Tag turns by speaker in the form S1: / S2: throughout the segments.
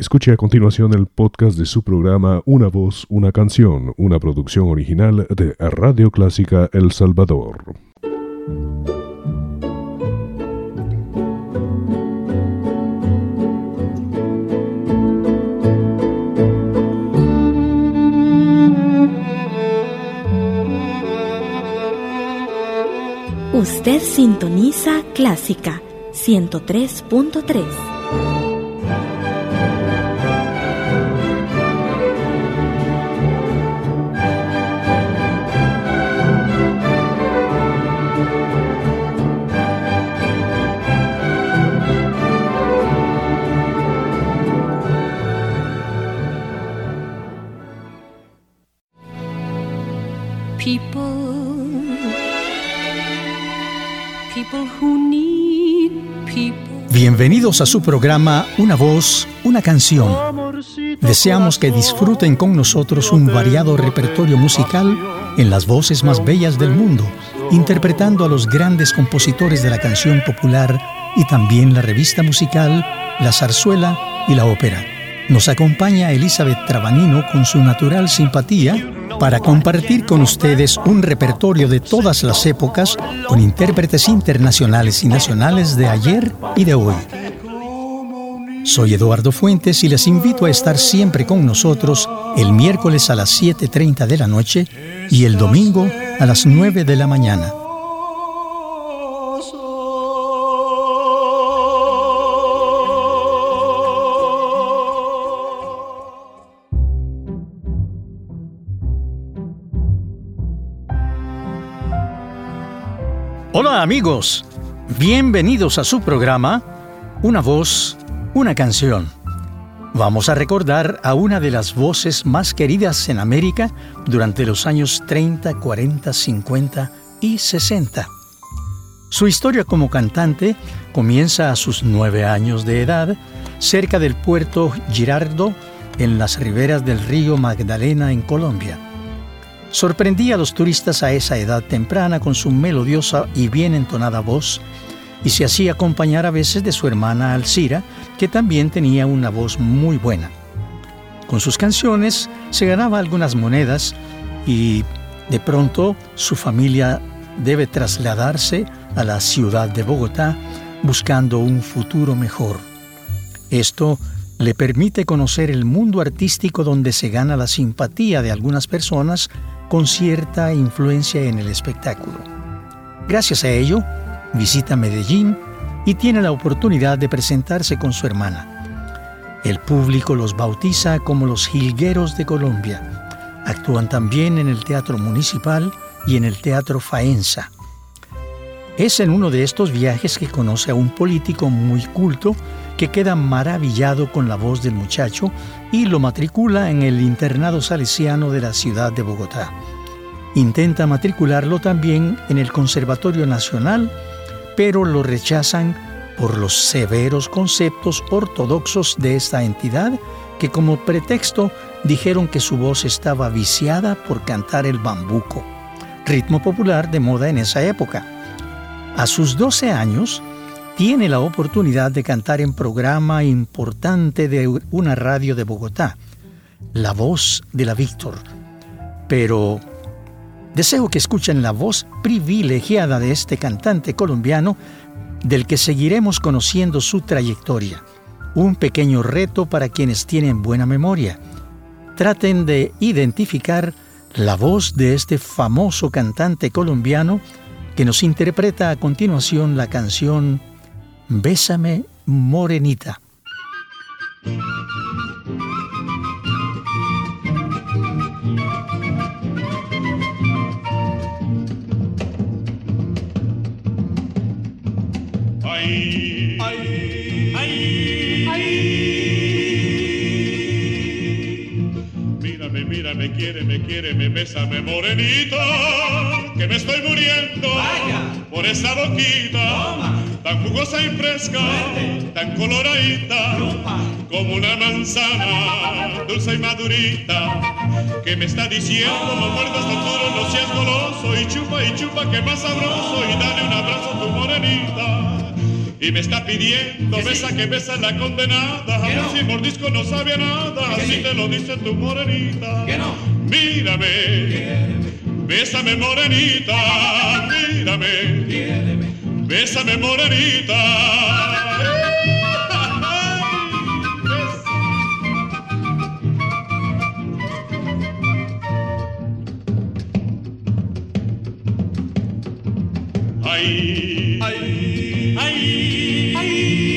S1: Escuche a continuación el podcast de su programa Una voz, una canción, una producción original de Radio Clásica El Salvador.
S2: Usted sintoniza Clásica 103.3.
S3: Bienvenidos a su programa Una voz, una canción. Deseamos que disfruten con nosotros un variado repertorio musical en las voces más bellas del mundo, interpretando a los grandes compositores de la canción popular y también la revista musical, la zarzuela y la ópera. Nos acompaña Elizabeth Trabanino con su natural simpatía para compartir con ustedes un repertorio de todas las épocas con intérpretes internacionales y nacionales de ayer y de hoy. Soy Eduardo Fuentes y les invito a estar siempre con nosotros el miércoles a las 7.30 de la noche y el domingo a las 9 de la mañana. Hola amigos, bienvenidos a su programa Una voz, una canción. Vamos a recordar a una de las voces más queridas en América durante los años 30, 40, 50 y 60. Su historia como cantante comienza a sus nueve años de edad cerca del puerto Girardo en las riberas del río Magdalena en Colombia. Sorprendía a los turistas a esa edad temprana con su melodiosa y bien entonada voz y se hacía acompañar a veces de su hermana Alcira, que también tenía una voz muy buena. Con sus canciones se ganaba algunas monedas y de pronto su familia debe trasladarse a la ciudad de Bogotá buscando un futuro mejor. Esto le permite conocer el mundo artístico donde se gana la simpatía de algunas personas con cierta influencia en el espectáculo. Gracias a ello, visita Medellín y tiene la oportunidad de presentarse con su hermana. El público los bautiza como los Jilgueros de Colombia. Actúan también en el Teatro Municipal y en el Teatro Faenza. Es en uno de estos viajes que conoce a un político muy culto que queda maravillado con la voz del muchacho y lo matricula en el internado salesiano de la ciudad de Bogotá. Intenta matricularlo también en el Conservatorio Nacional, pero lo rechazan por los severos conceptos ortodoxos de esta entidad que como pretexto dijeron que su voz estaba viciada por cantar el bambuco, ritmo popular de moda en esa época. A sus 12 años, tiene la oportunidad de cantar en programa importante de una radio de Bogotá, La Voz de la Víctor. Pero deseo que escuchen la voz privilegiada de este cantante colombiano del que seguiremos conociendo su trayectoria. Un pequeño reto para quienes tienen buena memoria. Traten de identificar la voz de este famoso cantante colombiano que nos interpreta a continuación la canción Bésame, morenita.
S4: Ay, ay, ay, ay. Mírame, mírame, quiere, me quiere, me besa, me morenita, que me estoy muriendo por esa boquita tan jugosa y fresca, tan coloradita, como una manzana, dulce y madurita, que me está diciendo, no muerdas tan duro, no seas goloso, y chupa y chupa, que más sabroso, y dale un abrazo a tu morenita. Y me está pidiendo besa que besa la condenada. Amor sin mordisco no sabía nada, así te lo dice tu morenita. Mírame, bésame morenita, mírame, bésame morenita. Ay, ay, ay.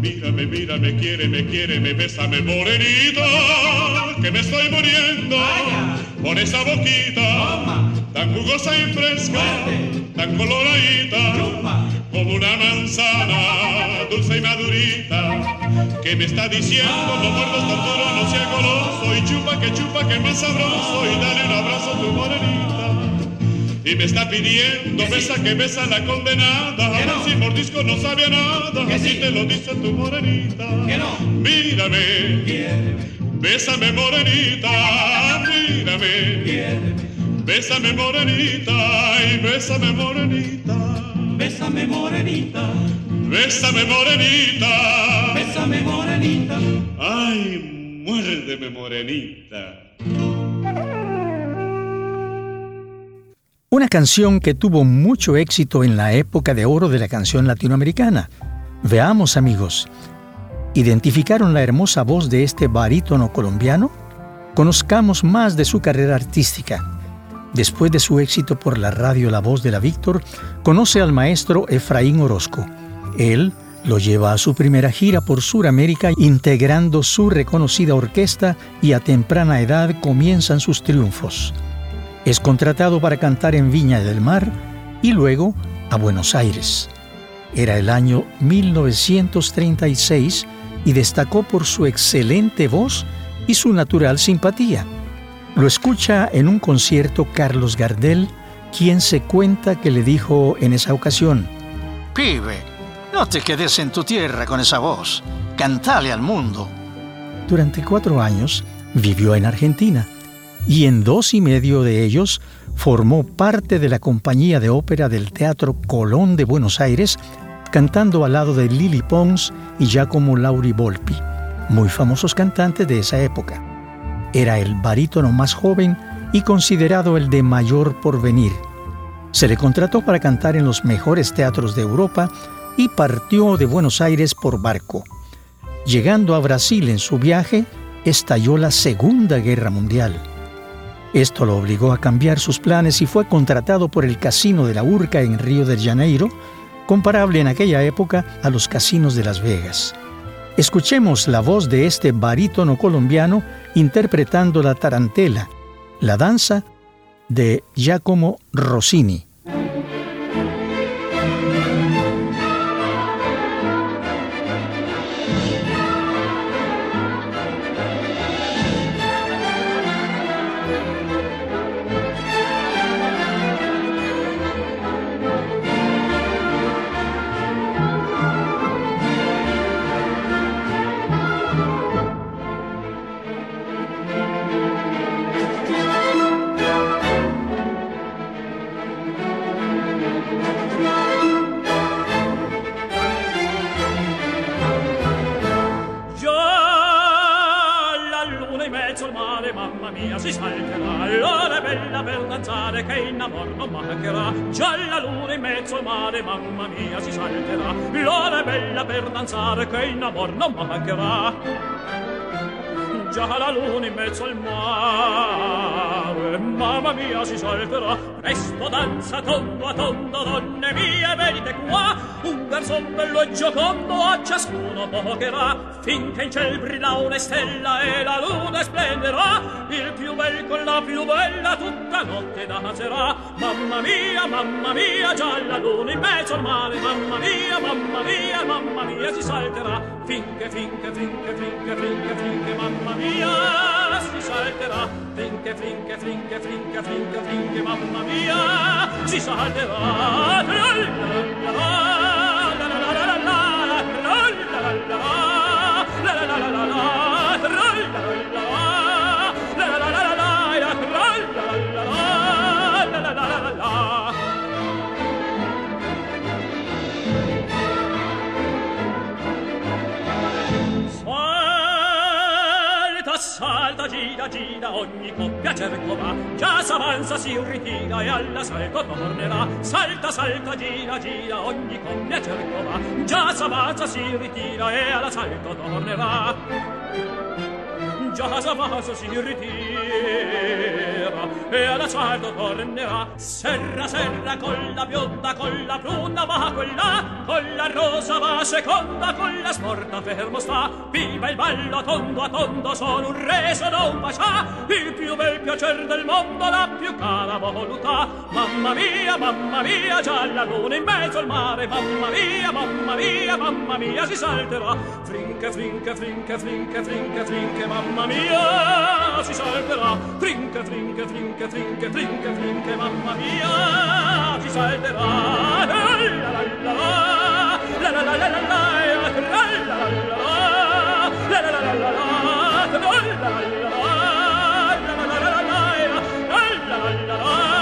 S4: Mírame, mírame, quiéreme, quiéreme, bésame morenita, que me estoy muriendo por esa boquita tan jugosa y fresca, tan coloradita, como una manzana dulce y madurita, que me está diciendo no muerdas tan duro, no sea goloso, y chupa que chupa que más sabroso, y dale un abrazo a tu morenita. Y me está pidiendo besa que besa la condenada. Que no. si mordisco no sabía nada. Que así te lo dice tu morenita.
S5: Que no.
S4: Mírame.
S5: Quiéreme.
S4: Bésame morenita. Mírame.
S5: Quiéreme.
S4: Bésame morenita. Y bésame morenita.
S5: Bésame morenita.
S4: Bésame morenita.
S5: Bésame morenita.
S4: Ay, muérdeme morenita.
S3: Una canción que tuvo mucho éxito en la época de oro de la canción latinoamericana. Veamos amigos, ¿identificaron la hermosa voz de este barítono colombiano? Conozcamos más de su carrera artística. Después de su éxito por la radio La Voz de la Víctor, conoce al maestro Efraín Orozco. Él lo lleva a su primera gira por Sudamérica integrando su reconocida orquesta y a temprana edad comienzan sus triunfos. Es contratado para cantar en Viña del Mar y luego a Buenos Aires. Era el año 1936 y destacó por su excelente voz y su natural simpatía. Lo escucha en un concierto Carlos Gardel, quien se cuenta que le dijo en esa ocasión,
S6: Pibe, no te quedes en tu tierra con esa voz, cantale al mundo.
S3: Durante cuatro años vivió en Argentina y en dos y medio de ellos formó parte de la compañía de ópera del Teatro Colón de Buenos Aires, cantando al lado de Lili Pons y Giacomo Lauri Volpi, muy famosos cantantes de esa época. Era el barítono más joven y considerado el de mayor porvenir. Se le contrató para cantar en los mejores teatros de Europa y partió de Buenos Aires por barco. Llegando a Brasil en su viaje, estalló la Segunda Guerra Mundial. Esto lo obligó a cambiar sus planes y fue contratado por el Casino de la Urca en Río de Janeiro, comparable en aquella época a los casinos de Las Vegas. Escuchemos la voz de este barítono colombiano interpretando la tarantela, la danza de Giacomo Rossini.
S7: Danza tondo a tondo donne mie venite qua. Un garzon bello e giocondo a ciascuno pocherà finché in ciel brilla una stella e la luna splenderà. Il più bel con la più bella tutta notte danzerà mamma mia mamma mia già la luna in mezzo al mare. Mamma mia mamma mia mamma mia si salterà. Finché finché finché finché finché finché mamma mia salterà finché finché finché finché finché finché mamma mia si salterà la la la la la la la la la la la salta, gira, gira, ogni coppia cercova, già s'avanza, si ritira e alla salto tornerà. Salta, salta, gira, gira, ogni coppia cercova, già s'avanza, si ritira e all'assalto tornerà. Già s'avanza, si ritira. E alla salto tornerà. Serra serra con la bionda con la bruna va quella con la rosa va seconda con la sporta fermo sta. Viva il ballo tondo a tondo sono un re sono un pascià. Il più bel piacer del mondo la più cara voluta. Mamma mia mamma mia già la luna in mezzo al mare. Mamma mia mamma mia mamma mia si salterà. Frinche frinche frinche frinche frinche frinche mamma mia si salterà. Trinche trinche trinche trinche trinche trinche mamma mia si salterà La la la la la la la la la la la la la la la la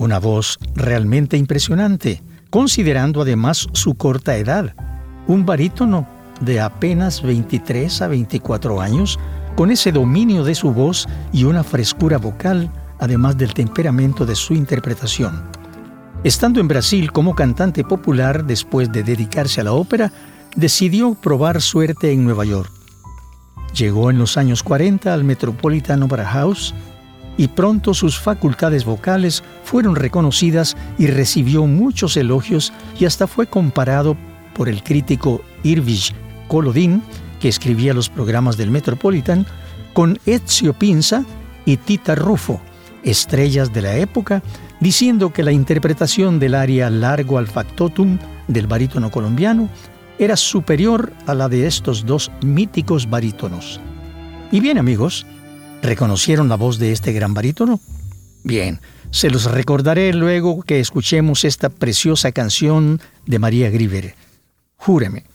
S3: Una voz realmente impresionante, considerando además su corta edad. Un barítono de apenas 23 a 24 años, con ese dominio de su voz y una frescura vocal, además del temperamento de su interpretación. Estando en Brasil como cantante popular después de dedicarse a la ópera, decidió probar suerte en Nueva York. Llegó en los años 40 al Metropolitan Opera House y pronto sus facultades vocales fueron reconocidas y recibió muchos elogios y hasta fue comparado por el crítico Irving Kolodin, que escribía los programas del Metropolitan, con Ezio Pinza y Tita Rufo, estrellas de la época, diciendo que la interpretación del aria Largo al Factotum del barítono colombiano era superior a la de estos dos míticos barítonos. Y bien amigos, ¿Reconocieron la voz de este gran barítono? Bien, se los recordaré luego que escuchemos esta preciosa canción de María Griver. Júreme.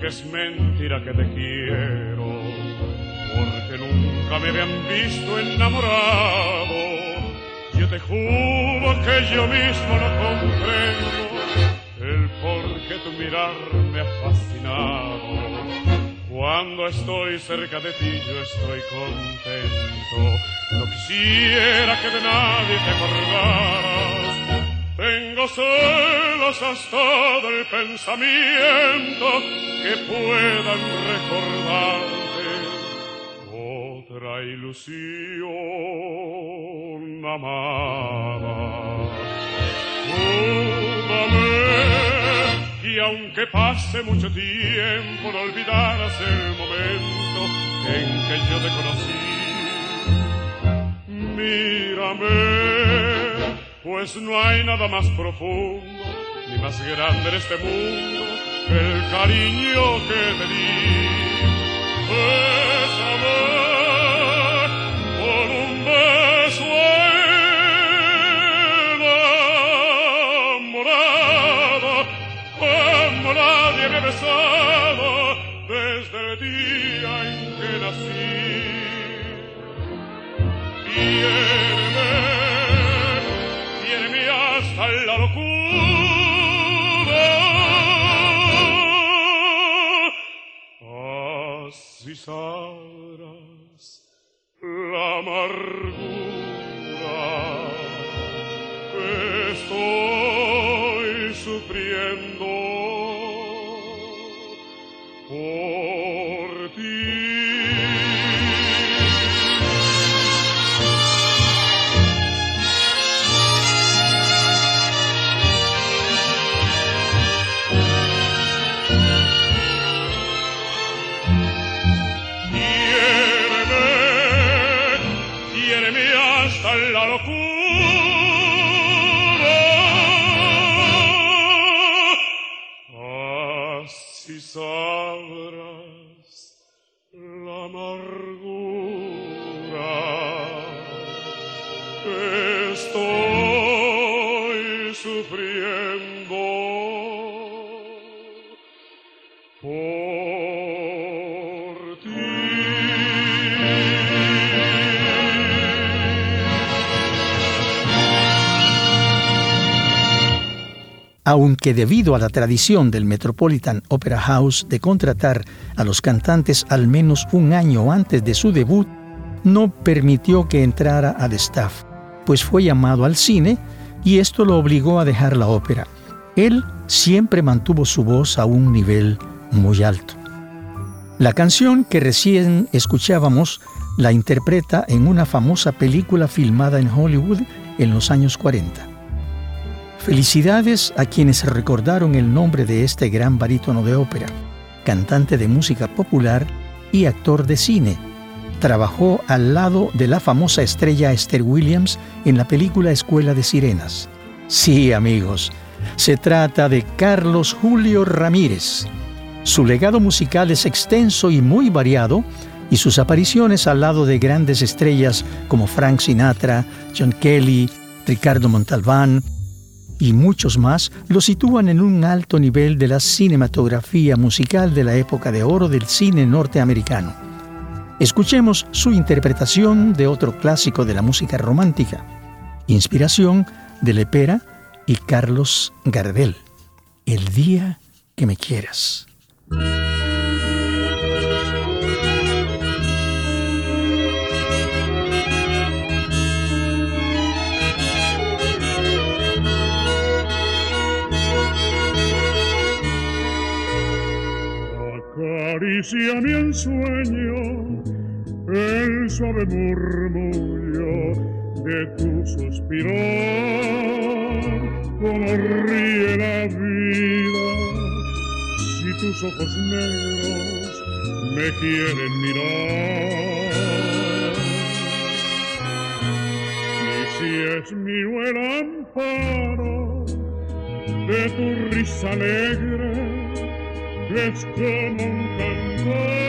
S4: Que es mentira que te quiero, porque nunca me habían visto enamorado. Yo te juro que yo mismo no comprendo el por qué tu mirar me ha fascinado. Cuando estoy cerca de ti yo estoy contento. No quisiera que de nadie te acordaras tengo celos hasta del pensamiento que puedan recordarte otra ilusión amada. Júrame que aunque pase mucho tiempo no olvidarás el momento en que yo te conocí. Mírame pues no hay nada más profundo ni más grande en este mundo que el cariño que te di. Es amor con un beso enamorado como nadie me ha besado desde el día en que nací. Y alla locura.
S8: Ah, Assi saras la marra. 要富。
S3: Aunque debido a la tradición del Metropolitan Opera House de contratar a los cantantes al menos un año antes de su debut, no permitió que entrara al staff, pues fue llamado al cine y esto lo obligó a dejar la ópera. Él siempre mantuvo su voz a un nivel muy alto. La canción que recién escuchábamos la interpreta en una famosa película filmada en Hollywood en los años 40. Felicidades a quienes recordaron el nombre de este gran barítono de ópera, cantante de música popular y actor de cine. Trabajó al lado de la famosa estrella Esther Williams en la película Escuela de Sirenas. Sí, amigos, se trata de Carlos Julio Ramírez. Su legado musical es extenso y muy variado, y sus apariciones al lado de grandes estrellas como Frank Sinatra, John Kelly, Ricardo Montalbán, y muchos más lo sitúan en un alto nivel de la cinematografía musical de la época de oro del cine norteamericano. Escuchemos su interpretación de otro clásico de la música romántica, inspiración de Lepera y Carlos Gardel, El día que me quieras.
S8: Acaricia mi ensueño el suave murmullo de tu suspiro, como ríe la vida si tus ojos negros me quieren mirar. Y si es mío el amparo de tu risa alegre, es como un cantor.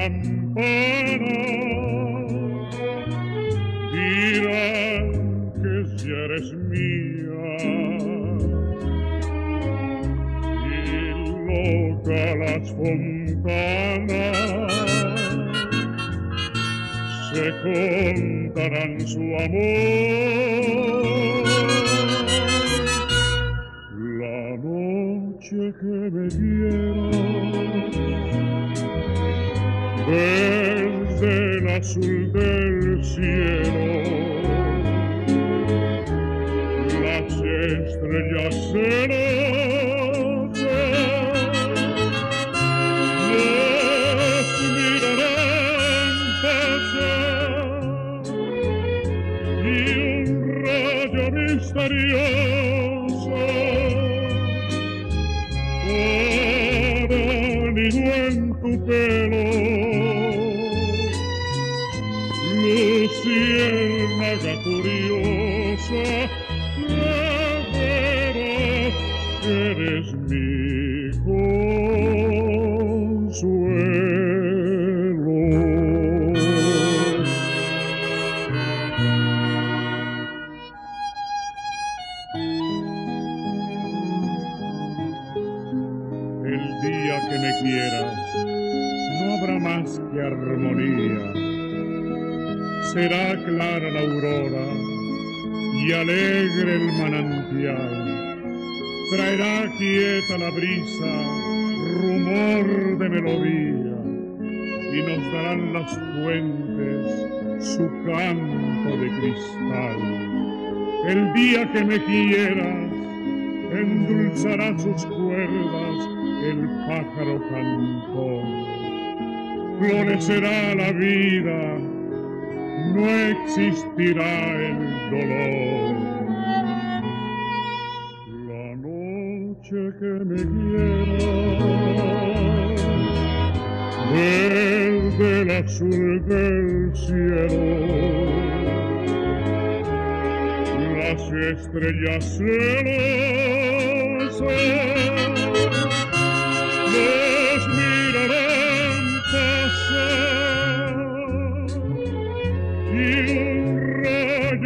S8: Las tu pelo luciérnaga curiosa, verá que eres mi consuelo. Aurora y alegre el manantial. Traerá quieta la brisa, rumor de melodía, y nos darán las fuentes su canto de cristal. El día que me quieras, endulzará sus cuerdas el pájaro cantor. Florecerá la vida, no existirá el dolor. La noche que me quiera, verde el azul del cielo las estrellas celosas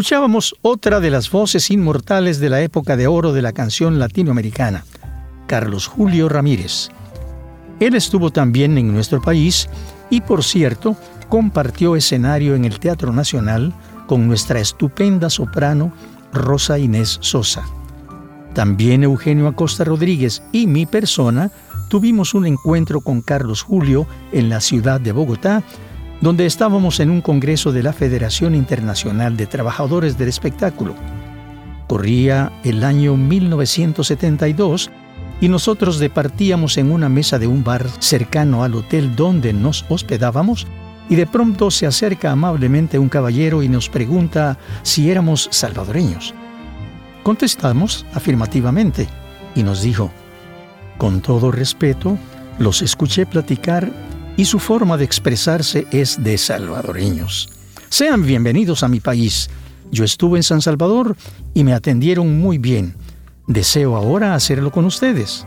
S3: Escuchábamos otra de las voces inmortales de la época de oro de la canción latinoamericana, Carlos Julio Ramírez. Él estuvo también en nuestro país y, por cierto, compartió escenario en el Teatro Nacional con nuestra estupenda soprano Rosa Inés Sosa. También Eugenio Acosta Rodríguez y mi persona tuvimos un encuentro con Carlos Julio en la ciudad de Bogotá, donde estábamos en un congreso de la Federación Internacional de Trabajadores del Espectáculo. Corría el año 1972 y nosotros departíamos en una mesa de un bar cercano al hotel donde nos hospedábamos y de pronto se acerca amablemente un caballero y nos pregunta si éramos salvadoreños. Contestamos afirmativamente y nos dijo, con todo respeto, los escuché platicar y su forma de expresarse es de salvadoreños. Sean bienvenidos a mi país. Yo estuve en San Salvador y me atendieron muy bien. Deseo ahora hacerlo con ustedes.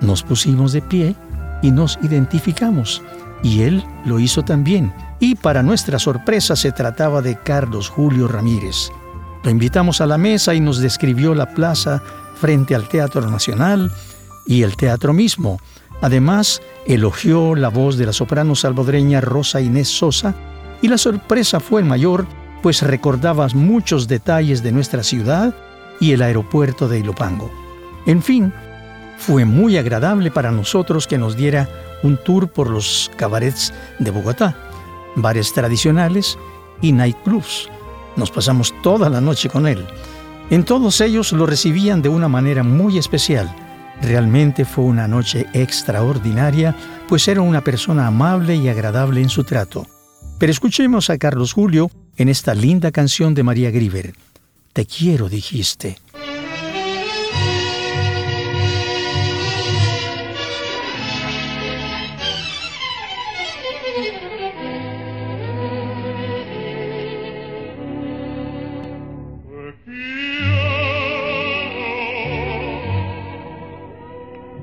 S3: Nos pusimos de pie y nos identificamos, y él lo hizo también. Y para nuestra sorpresa se trataba de Carlos Julio Ramírez. Lo invitamos a la mesa y nos describió la plaza frente al Teatro Nacional y el teatro mismo. Además, elogió la voz de la soprano salvadoreña Rosa Inés Sosa y la sorpresa fue mayor, pues recordaba muchos detalles de nuestra ciudad y el aeropuerto de Ilopango. En fin, fue muy agradable para nosotros que nos diera un tour por los cabarets de Bogotá, bares tradicionales y nightclubs. Nos pasamos toda la noche con él. En todos ellos lo recibían de una manera muy especial. Realmente fue una noche extraordinaria, pues era una persona amable y agradable en su trato. Pero escuchemos a Carlos Julio en esta linda canción de María Griver. Te quiero, dijiste.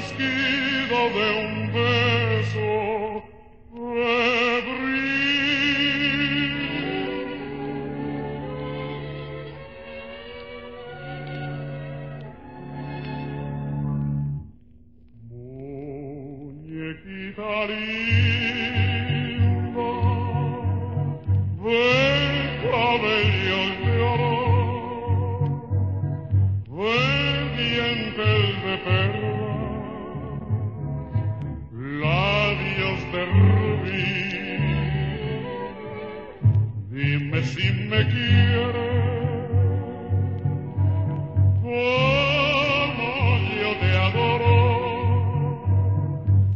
S8: ven a
S4: Dime si me quieres. Como yo te adoro,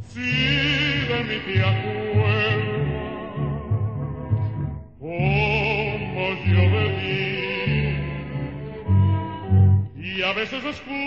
S4: si de mí te acuerdas, como yo de ti, y a veces escucho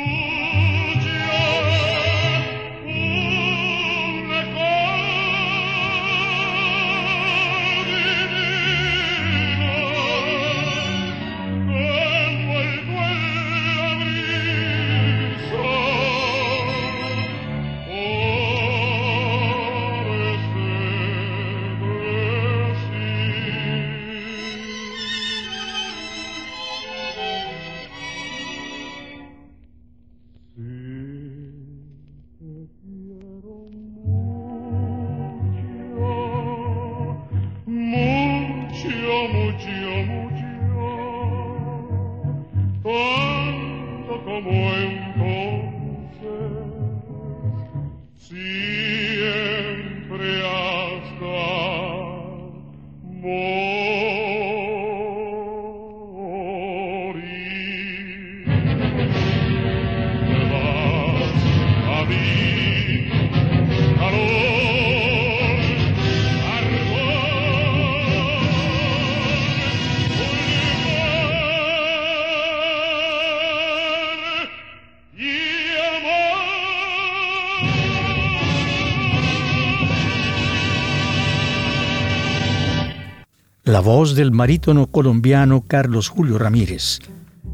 S3: voz del barítono colombiano Carlos Julio Ramírez.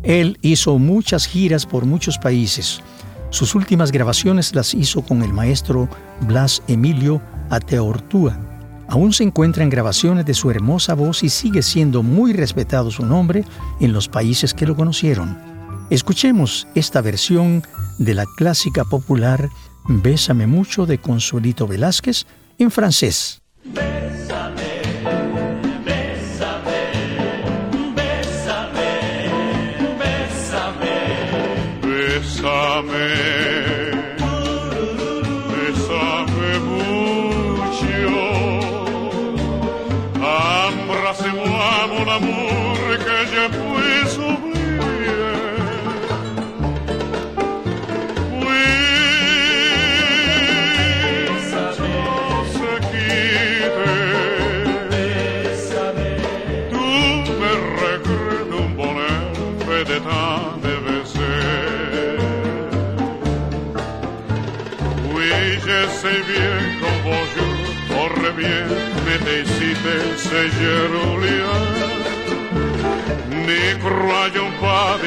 S3: Él hizo muchas giras por muchos países. Sus últimas grabaciones las hizo con el maestro Blas Emilio Ateortúa. Aún se encuentran grabaciones de su hermosa voz y sigue siendo muy respetado su nombre en los países que lo conocieron. Escuchemos esta versión de la clásica popular Bésame mucho de Consuelito Velázquez en francés.
S4: Bésame, décider c'est Jérôme. N'y croyons pas,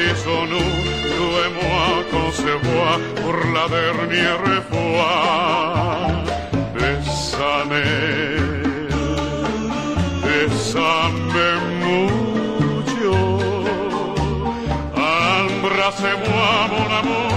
S4: nous et moi qu'on se voit pour la dernière fois. Mucho. Embrassez-moi, mon amour,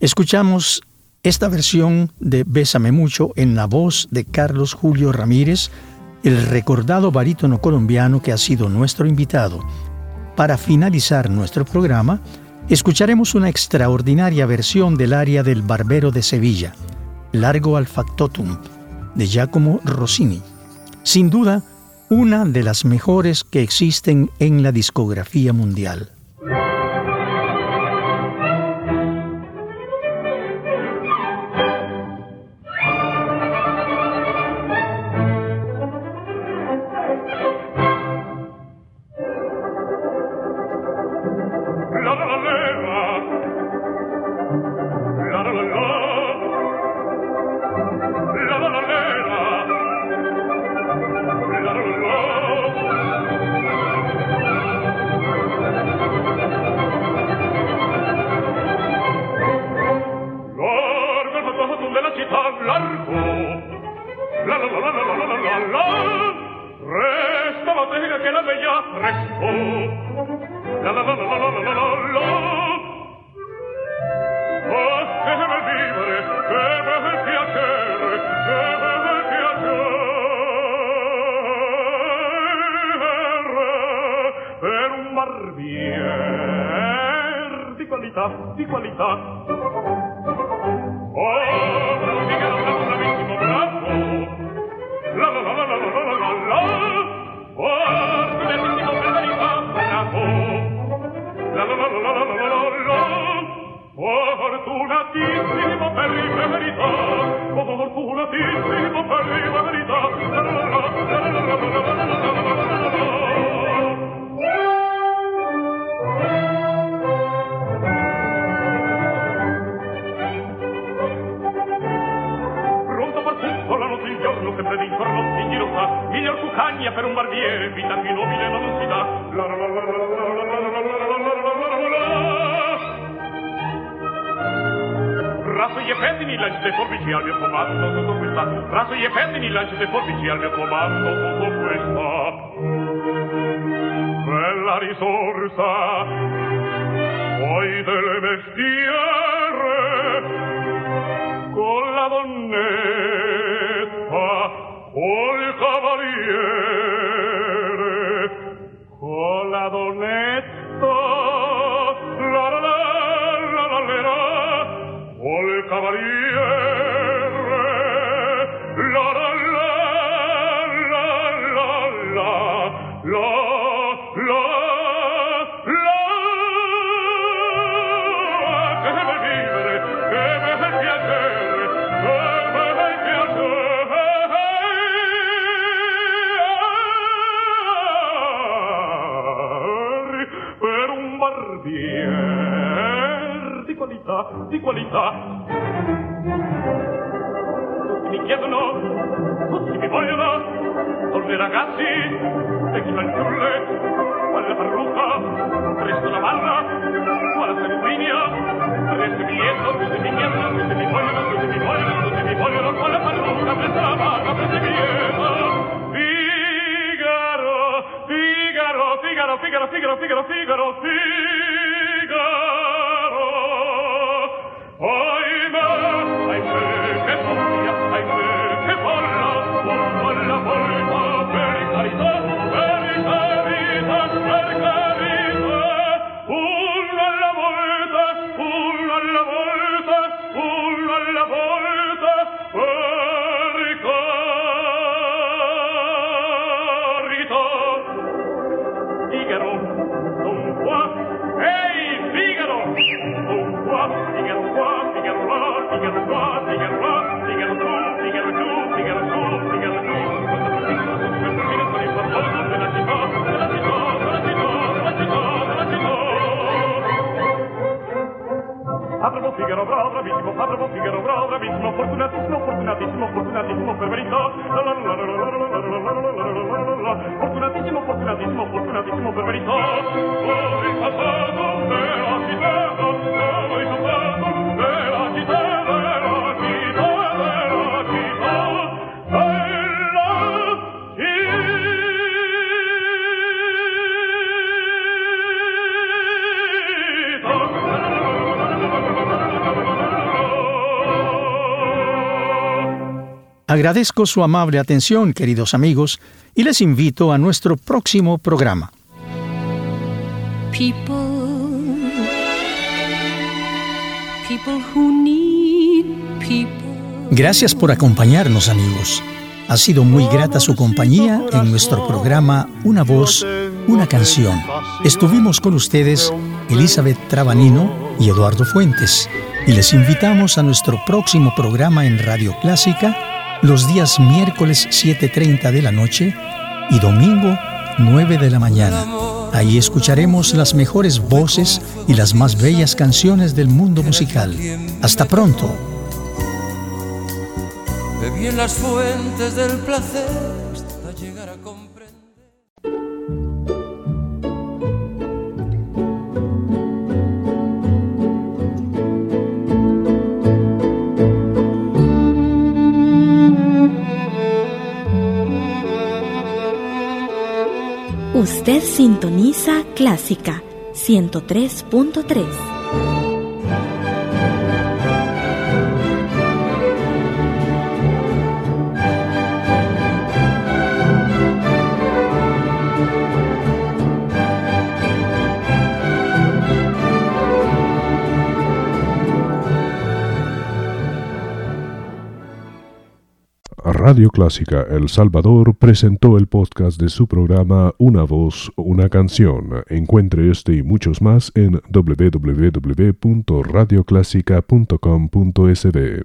S3: Escuchamos esta versión de Bésame mucho en la voz de Carlos Julio Ramírez el recordado barítono colombiano
S4: que ha sido nuestro invitado. Para finalizar nuestro programa, escucharemos una extraordinaria versión del aria del Barbero de Sevilla, Largo al Factotum, de Giacomo Rossini. Sin duda, una de las mejores que existen en la discografía mundial. tu della città l'arco la la la la la la la la la resta la tega che la veglia restò la la la la la la la la la Oh, che bel vivere, che bel piacere, che piacere
S5: per un barbier di qualità, di qualità fortunatissimo per la verità, oh, fortunatissimo per la verità. La, la, la, Pronto per tutto la notte il
S4: giorno, sempre d'intorno, in giro sta, miglior cucagna per un barbiere, femmini, le forbici al mio comando tutto questa. raso e femmini, le
S3: forbici al mio comando tutto questa. Bella risorsa, poi delle mestiere, con la
S7: donnetta, o il cavaliere, di qualità. Tutti mi chiedono, tutti mi vogliono, torni ragazzi, e chi fanciulle, la parrucca, presto la barra, la sanguigna, presto mi chiedono, tutti mi chiedono, tutti mi vogliono, tutti mi vogliono, tutti mi vogliono, la parrucca, presto la palla, presto mi chiedono. Figaro, Figaro, Figaro, Figaro, Figaro, Figaro, Figaro, Figaro.
S4: Oh!
S7: Abramo Figaro, bravo, bravissimo, Abramo Figaro, bravo, bravissimo, fortunatissimo, fortunatissimo, fortunatissimo, per verità. Fortunatissimo, fortunatissimo, fortunatissimo, per verità. Voi passato me a
S3: Agradezco su amable atención, queridos amigos, y les invito a nuestro próximo programa. Gracias por acompañarnos, amigos. Ha sido muy grata su compañía en nuestro programa Una voz, una canción. Estuvimos con ustedes Elizabeth Trabanino y Eduardo Fuentes y les invitamos a nuestro próximo programa en Radio Clásica los días miércoles 7.30 de la noche y domingo 9 de la mañana. Ahí escucharemos las mejores voces y las más bellas canciones del mundo musical. Hasta pronto.
S9: En las fuentes del placer
S2: Usted sintoniza Clásica 103.3.
S1: Radio Clásica El Salvador presentó el podcast de su programa Una voz, una canción. Encuentre este y muchos más en www.radioclásica.com.sb.